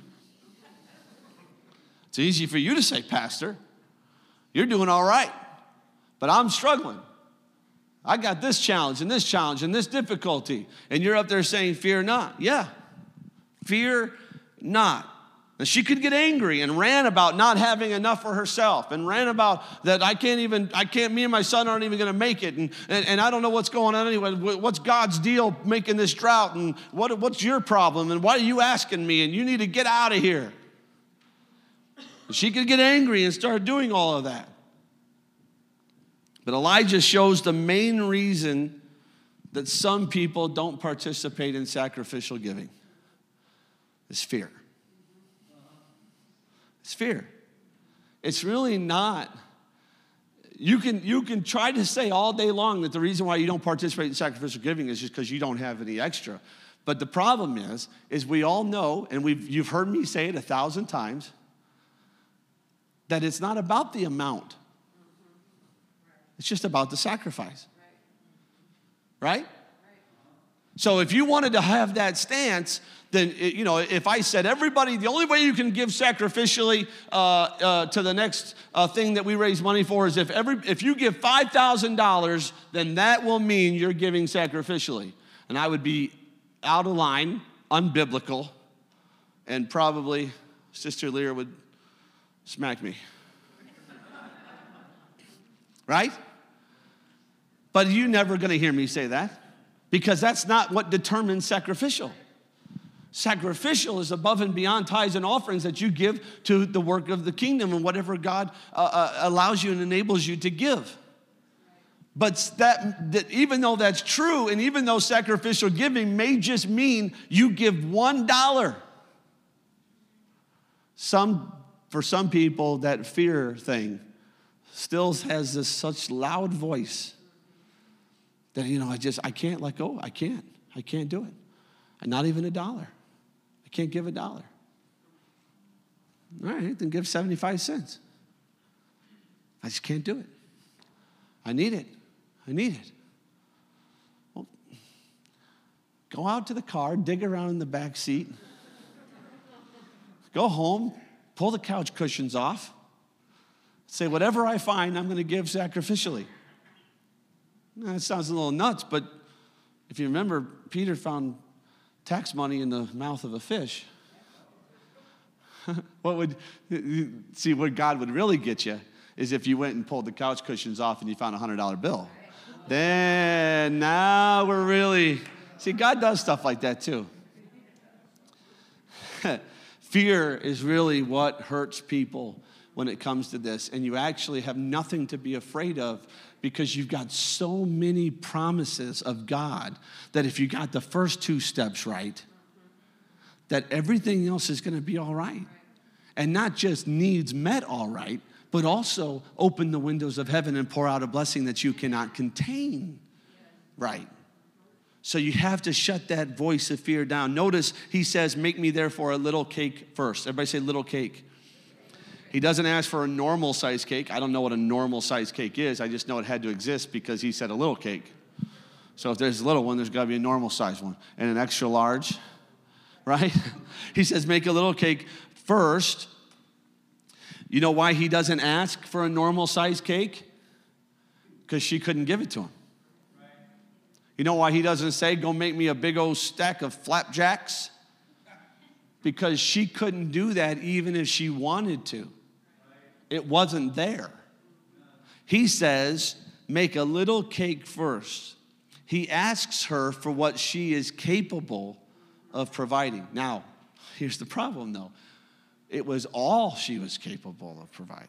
It's easy for you to say, Pastor, you're doing all right, but I'm struggling. I got this challenge and this challenge and this difficulty. And you're up there saying, Fear not. Yeah, fear not. And she could get angry and ran about not having enough for herself and ran about that I can't even, I can't, me and my son aren't even gonna make it. And, and, and I don't know what's going on anyway. What's God's deal making this drought? And what, what's your problem? And why are you asking me? And you need to get out of here. She could get angry and start doing all of that. But Elijah shows the main reason that some people don't participate in sacrificial giving is fear. It's fear. It's really not. You can, you can try to say all day long that the reason why you don't participate in sacrificial giving is just because you don't have any extra. But the problem is, is we all know, and we've, you've heard me say it a thousand times, that it's not about the amount. It's just about the sacrifice. Right? So if you wanted to have that stance, then you know if I said everybody, the only way you can give sacrificially uh, uh, to the next uh, thing that we raise money for is if every if you give five thousand dollars, then that will mean you're giving sacrificially, and I would be out of line, unbiblical, and probably Sister Lear would smack me. right? But you're never going to hear me say that because that's not what determines sacrificial. Sacrificial is above and beyond tithes and offerings that you give to the work of the kingdom and whatever God uh, uh, allows you and enables you to give. But that, that even though that's true, and even though sacrificial giving may just mean you give one dollar, some for some people that fear thing still has this such loud voice that you know I just I can't let go. I can't. I can't do it. Not even a dollar. Can't give a dollar. All right, then give 75 cents. I just can't do it. I need it. I need it. Well, go out to the car, dig around in the back seat, go home, pull the couch cushions off, say, whatever I find, I'm going to give sacrificially. That sounds a little nuts, but if you remember, Peter found tax money in the mouth of a fish. what would, see, what God would really get you is if you went and pulled the couch cushions off and you found a $100 bill. Then now we're really, see, God does stuff like that too. Fear is really what hurts people when it comes to this, and you actually have nothing to be afraid of because you've got so many promises of God that if you got the first two steps right, that everything else is going to be all right. And not just needs met all right, but also open the windows of heaven and pour out a blessing that you cannot contain right. So you have to shut that voice of fear down. Notice he says, Make me therefore a little cake first. Everybody say little cake. He doesn't ask for a normal size cake. I don't know what a normal size cake is. I just know it had to exist because he said a little cake. So if there's a little one, there's got to be a normal size one and an extra large, right? he says, make a little cake first. You know why he doesn't ask for a normal size cake? Because she couldn't give it to him. You know why he doesn't say, go make me a big old stack of flapjacks? Because she couldn't do that even if she wanted to it wasn't there. He says, Make a little cake first. He asks her for what she is capable of providing. Now, here's the problem though it was all she was capable of providing.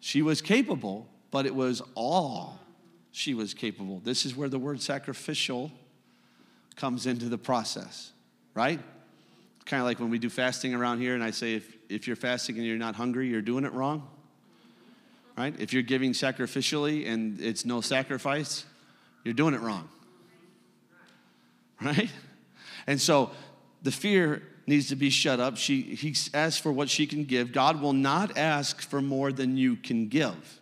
She was capable, but it was all she was capable. This is where the word sacrificial comes into the process, right? kind of like when we do fasting around here, and I say, if, if you're fasting and you're not hungry, you're doing it wrong. Right? If you're giving sacrificially and it's no sacrifice, you're doing it wrong. Right? And so the fear needs to be shut up. She, he asks for what she can give. God will not ask for more than you can give.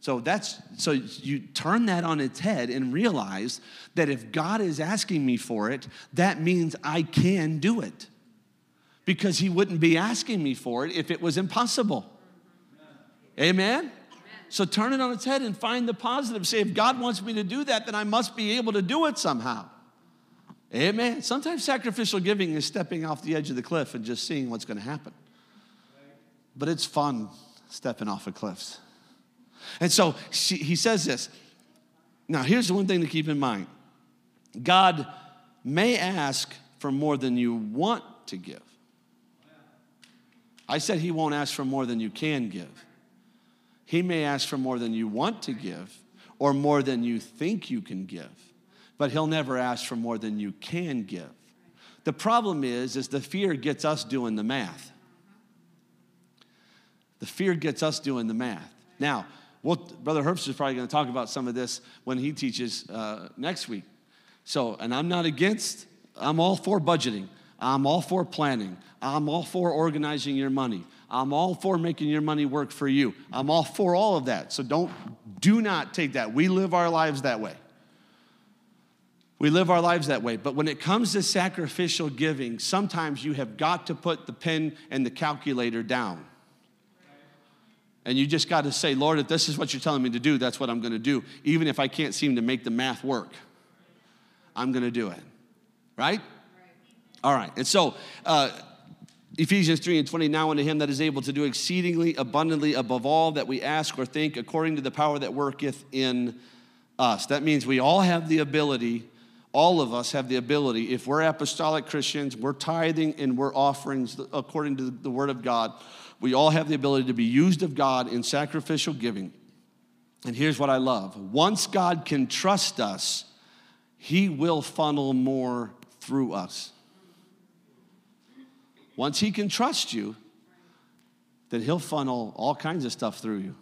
So that's so you turn that on its head and realize that if God is asking me for it, that means I can do it. Because he wouldn't be asking me for it if it was impossible. Amen. So turn it on its head and find the positive. Say, if God wants me to do that, then I must be able to do it somehow. Amen. Sometimes sacrificial giving is stepping off the edge of the cliff and just seeing what's going to happen. But it's fun stepping off of cliffs. And so she, he says this. Now, here's the one thing to keep in mind God may ask for more than you want to give. I said he won't ask for more than you can give. He may ask for more than you want to give or more than you think you can give, but he'll never ask for more than you can give. The problem is is the fear gets us doing the math. The fear gets us doing the math. Now, well, Brother Herbst is probably going to talk about some of this when he teaches uh, next week. So, and I'm not against, I'm all for budgeting. I'm all for planning. I'm all for organizing your money. I'm all for making your money work for you. I'm all for all of that. So don't, do not take that. We live our lives that way. We live our lives that way. But when it comes to sacrificial giving, sometimes you have got to put the pen and the calculator down. And you just got to say, Lord, if this is what you're telling me to do, that's what I'm going to do. Even if I can't seem to make the math work, I'm going to do it. Right? All right. And so, uh, Ephesians 3 and 20, now unto him that is able to do exceedingly abundantly above all that we ask or think, according to the power that worketh in us. That means we all have the ability, all of us have the ability, if we're apostolic Christians, we're tithing and we're offerings according to the word of God we all have the ability to be used of God in sacrificial giving. And here's what I love once God can trust us, He will funnel more through us. Once He can trust you, then He'll funnel all kinds of stuff through you.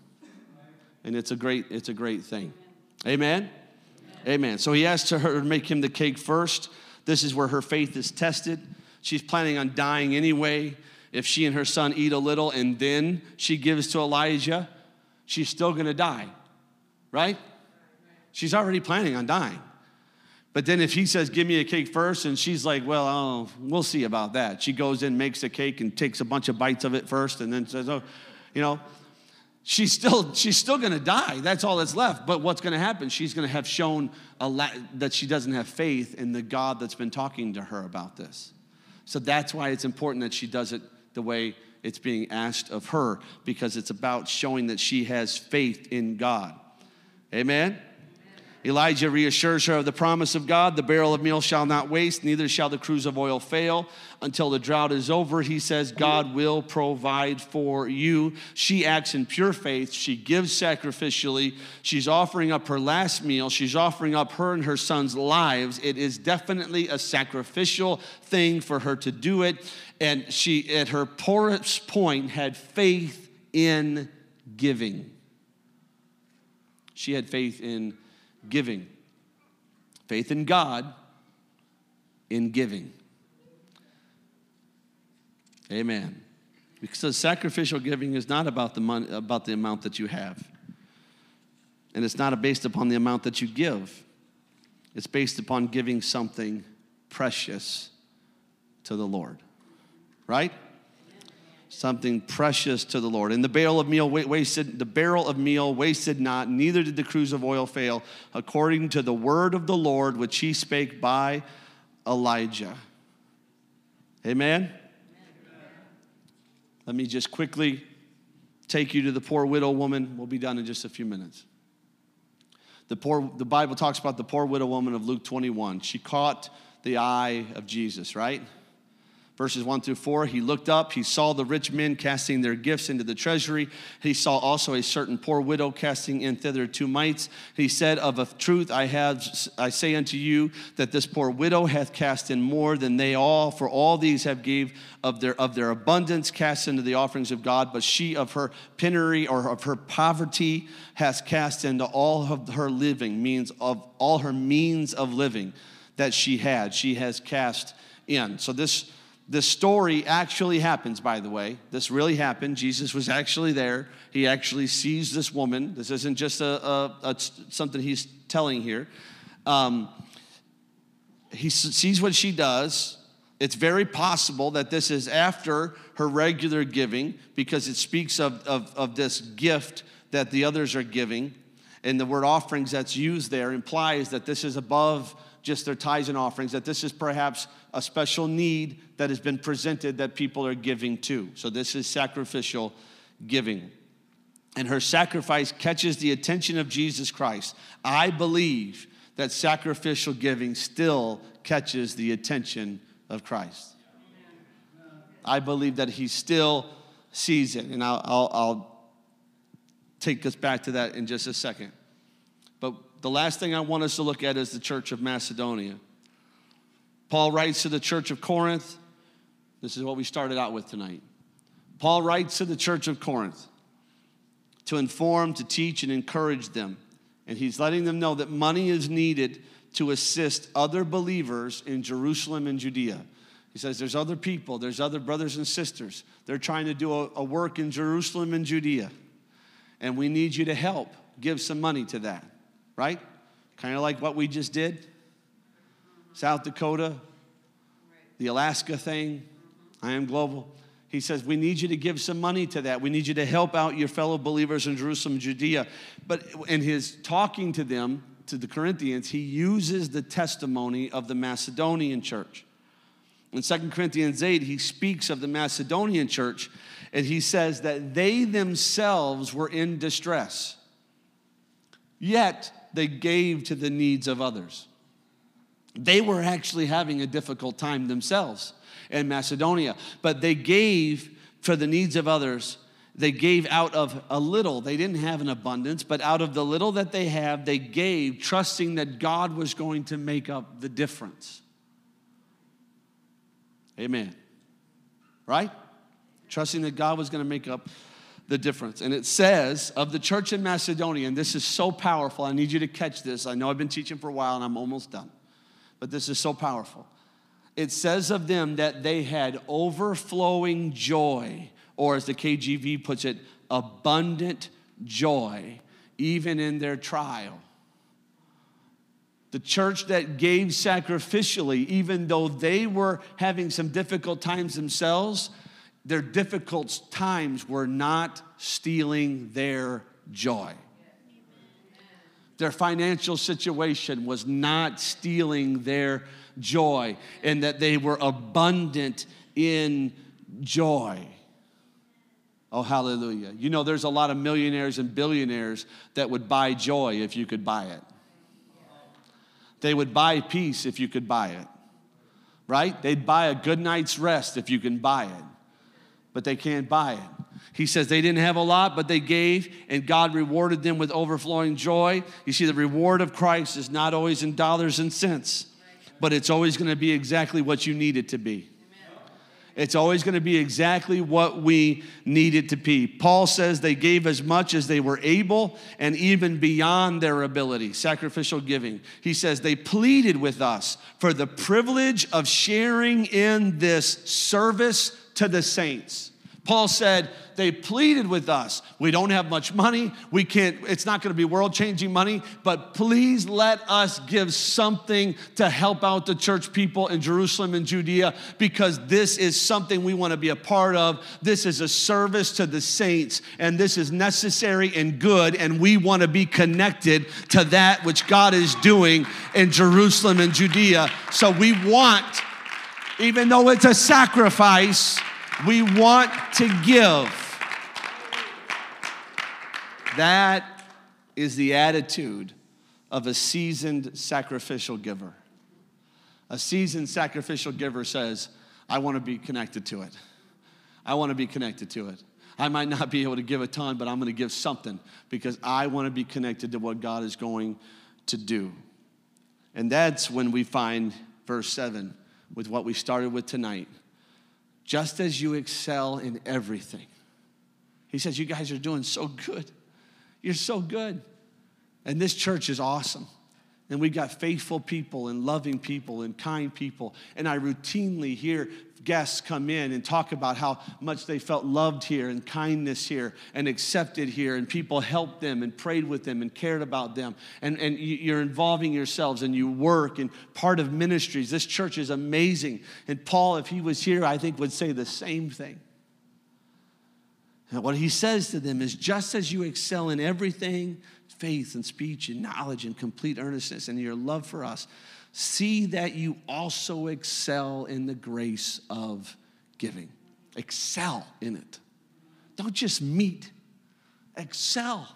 And it's a great, it's a great thing. Amen? Amen. So he asked her to make him the cake first. This is where her faith is tested. She's planning on dying anyway if she and her son eat a little and then she gives to Elijah, she's still gonna die, right? She's already planning on dying. But then if he says, Give me a cake first, and she's like, Well, oh, we'll see about that. She goes in, makes a cake, and takes a bunch of bites of it first, and then says, Oh, you know, she's still she's still going to die that's all that's left but what's going to happen she's going to have shown la- that she doesn't have faith in the god that's been talking to her about this so that's why it's important that she does it the way it's being asked of her because it's about showing that she has faith in God. Amen? Elijah reassures her of the promise of God the barrel of meal shall not waste, neither shall the cruse of oil fail. Until the drought is over, he says, God will provide for you. She acts in pure faith. She gives sacrificially. She's offering up her last meal. She's offering up her and her son's lives. It is definitely a sacrificial thing for her to do it and she, at her poorest point, had faith in giving. She had faith in giving. Faith in God in giving. Amen. Because sacrificial giving is not about the money, about the amount that you have. And it's not based upon the amount that you give. It's based upon giving something precious to the Lord right? Something precious to the Lord. And the barrel of meal wasted, the barrel of meal wasted not, neither did the cruse of oil fail, according to the word of the Lord which he spake by Elijah. Amen? Amen. Let me just quickly take you to the poor widow woman. We'll be done in just a few minutes. The, poor, the Bible talks about the poor widow woman of Luke 21. She caught the eye of Jesus, right? Verses 1 through 4. He looked up, he saw the rich men casting their gifts into the treasury. He saw also a certain poor widow casting in thither two mites. He said, Of a truth I have I say unto you that this poor widow hath cast in more than they all, for all these have gave of their of their abundance cast into the offerings of God, but she of her penury or of her poverty has cast into all of her living, means of all her means of living that she had. She has cast in. So this the story actually happens, by the way. This really happened. Jesus was actually there. He actually sees this woman. This isn't just a, a, a something he's telling here. Um, he sees what she does. It's very possible that this is after her regular giving because it speaks of, of, of this gift that the others are giving. And the word offerings that's used there implies that this is above just their tithes and offerings, that this is perhaps a special need that has been presented that people are giving to. So this is sacrificial giving. And her sacrifice catches the attention of Jesus Christ. I believe that sacrificial giving still catches the attention of Christ. I believe that he still sees it. And I'll, I'll, I'll take us back to that in just a second. The last thing I want us to look at is the church of Macedonia. Paul writes to the church of Corinth. This is what we started out with tonight. Paul writes to the church of Corinth to inform, to teach, and encourage them. And he's letting them know that money is needed to assist other believers in Jerusalem and Judea. He says, There's other people, there's other brothers and sisters. They're trying to do a, a work in Jerusalem and Judea. And we need you to help give some money to that, right? Kind of like what we just did. South Dakota, the Alaska thing, I am global. He says, We need you to give some money to that. We need you to help out your fellow believers in Jerusalem, Judea. But in his talking to them, to the Corinthians, he uses the testimony of the Macedonian church. In 2 Corinthians 8, he speaks of the Macedonian church and he says that they themselves were in distress, yet they gave to the needs of others. They were actually having a difficult time themselves in Macedonia, but they gave for the needs of others. They gave out of a little. They didn't have an abundance, but out of the little that they have, they gave, trusting that God was going to make up the difference. Amen. Right? Trusting that God was going to make up the difference. And it says of the church in Macedonia, and this is so powerful. I need you to catch this. I know I've been teaching for a while and I'm almost done, but this is so powerful. It says of them that they had overflowing joy, or as the KJV puts it, abundant joy, even in their trial. The church that gave sacrificially, even though they were having some difficult times themselves, their difficult times were not stealing their joy. Their financial situation was not stealing their joy, and that they were abundant in joy. Oh, hallelujah. You know, there's a lot of millionaires and billionaires that would buy joy if you could buy it. They would buy peace if you could buy it, right? They'd buy a good night's rest if you can buy it, but they can't buy it. He says they didn't have a lot, but they gave, and God rewarded them with overflowing joy. You see, the reward of Christ is not always in dollars and cents, but it's always going to be exactly what you need it to be. It's always going to be exactly what we need it to be. Paul says they gave as much as they were able and even beyond their ability, sacrificial giving. He says they pleaded with us for the privilege of sharing in this service to the saints. Paul said, they pleaded with us. We don't have much money. We can't, it's not going to be world changing money, but please let us give something to help out the church people in Jerusalem and Judea because this is something we want to be a part of. This is a service to the saints, and this is necessary and good, and we want to be connected to that which God is doing in Jerusalem and Judea. So we want, even though it's a sacrifice, we want to give. That is the attitude of a seasoned sacrificial giver. A seasoned sacrificial giver says, I want to be connected to it. I want to be connected to it. I might not be able to give a ton, but I'm going to give something because I want to be connected to what God is going to do. And that's when we find verse 7 with what we started with tonight just as you excel in everything. He says, You guys are doing so good. You're so good. And this church is awesome. And we've got faithful people and loving people and kind people. And I routinely hear guests come in and talk about how much they felt loved here and kindness here and accepted here. And people helped them and prayed with them and cared about them. And, and you're involving yourselves and you work and part of ministries. This church is amazing. And Paul, if he was here, I think would say the same thing. And what he says to them is just as you excel in everything, faith and speech and knowledge and complete earnestness and your love for us, see that you also excel in the grace of giving. Excel in it. Don't just meet, excel.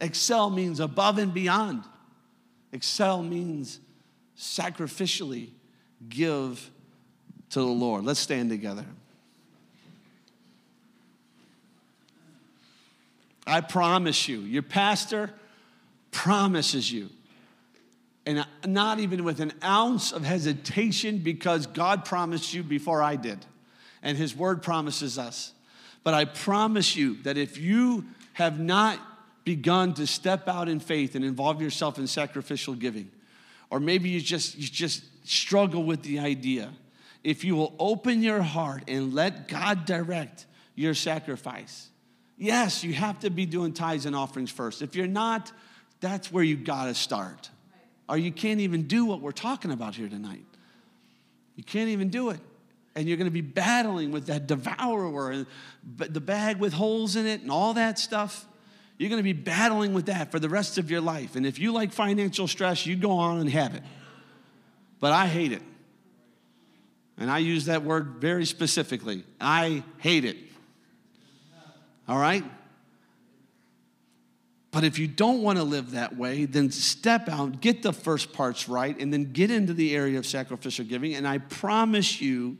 Excel means above and beyond. Excel means sacrificially give to the Lord. Let's stand together. I promise you, your pastor promises you, and not even with an ounce of hesitation, because God promised you before I did, and His word promises us. But I promise you that if you have not begun to step out in faith and involve yourself in sacrificial giving, or maybe you just, you just struggle with the idea, if you will open your heart and let God direct your sacrifice, Yes, you have to be doing tithes and offerings first. If you're not, that's where you got to start. Or you can't even do what we're talking about here tonight. You can't even do it. And you're going to be battling with that devourer and the bag with holes in it and all that stuff. You're going to be battling with that for the rest of your life. And if you like financial stress, you go on and have it. But I hate it. And I use that word very specifically. I hate it. All right? But if you don't want to live that way, then step out, get the first parts right, and then get into the area of sacrificial giving. And I promise you,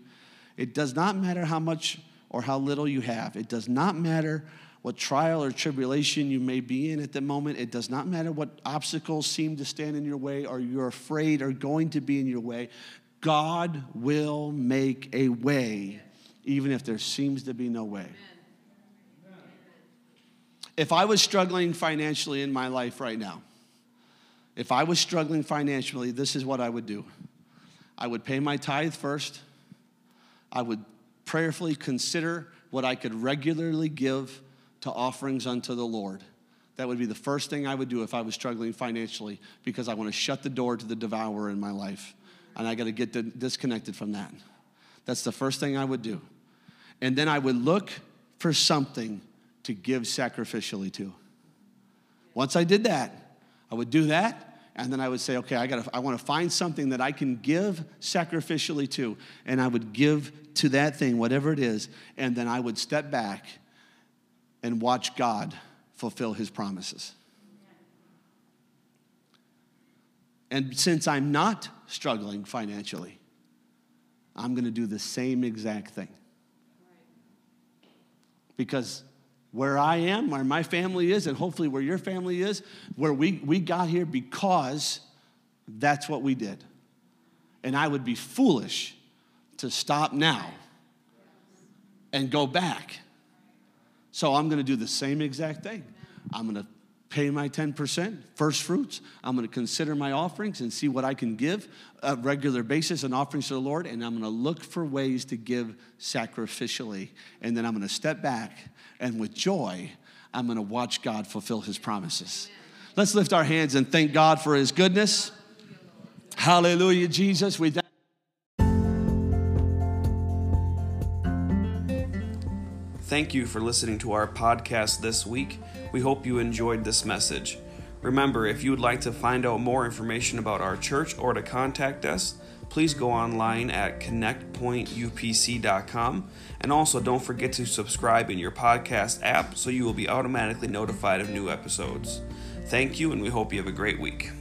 it does not matter how much or how little you have. It does not matter what trial or tribulation you may be in at the moment. It does not matter what obstacles seem to stand in your way or you're afraid are going to be in your way. God will make a way, even if there seems to be no way. If I was struggling financially in my life right now, if I was struggling financially, this is what I would do I would pay my tithe first, I would prayerfully consider what I could regularly give to offerings unto the Lord. That would be the first thing I would do if I was struggling financially because I want to shut the door to the devourer in my life. And I got to get disconnected from that. That's the first thing I would do. And then I would look for something to give sacrificially to. Once I did that, I would do that, and then I would say, okay, I got I want to find something that I can give sacrificially to, and I would give to that thing, whatever it is, and then I would step back and watch God fulfill his promises. And since I'm not struggling financially, I'm going to do the same exact thing. Because where I am, where my family is, and hopefully where your family is, where we, we got here because that's what we did. And I would be foolish to stop now and go back. So I'm going to do the same exact thing. I'm going to pay my 10% first fruits. I'm going to consider my offerings and see what I can give a regular basis and offerings to the Lord. And I'm going to look for ways to give sacrificially. And then I'm going to step back and with joy, I'm going to watch God fulfill his promises. Let's lift our hands and thank God for his goodness. Hallelujah, Jesus. We Thank you for listening to our podcast this week. We hope you enjoyed this message. Remember, if you would like to find out more information about our church or to contact us, please go online at connectpointupc.com. And also, don't forget to subscribe in your podcast app so you will be automatically notified of new episodes. Thank you, and we hope you have a great week.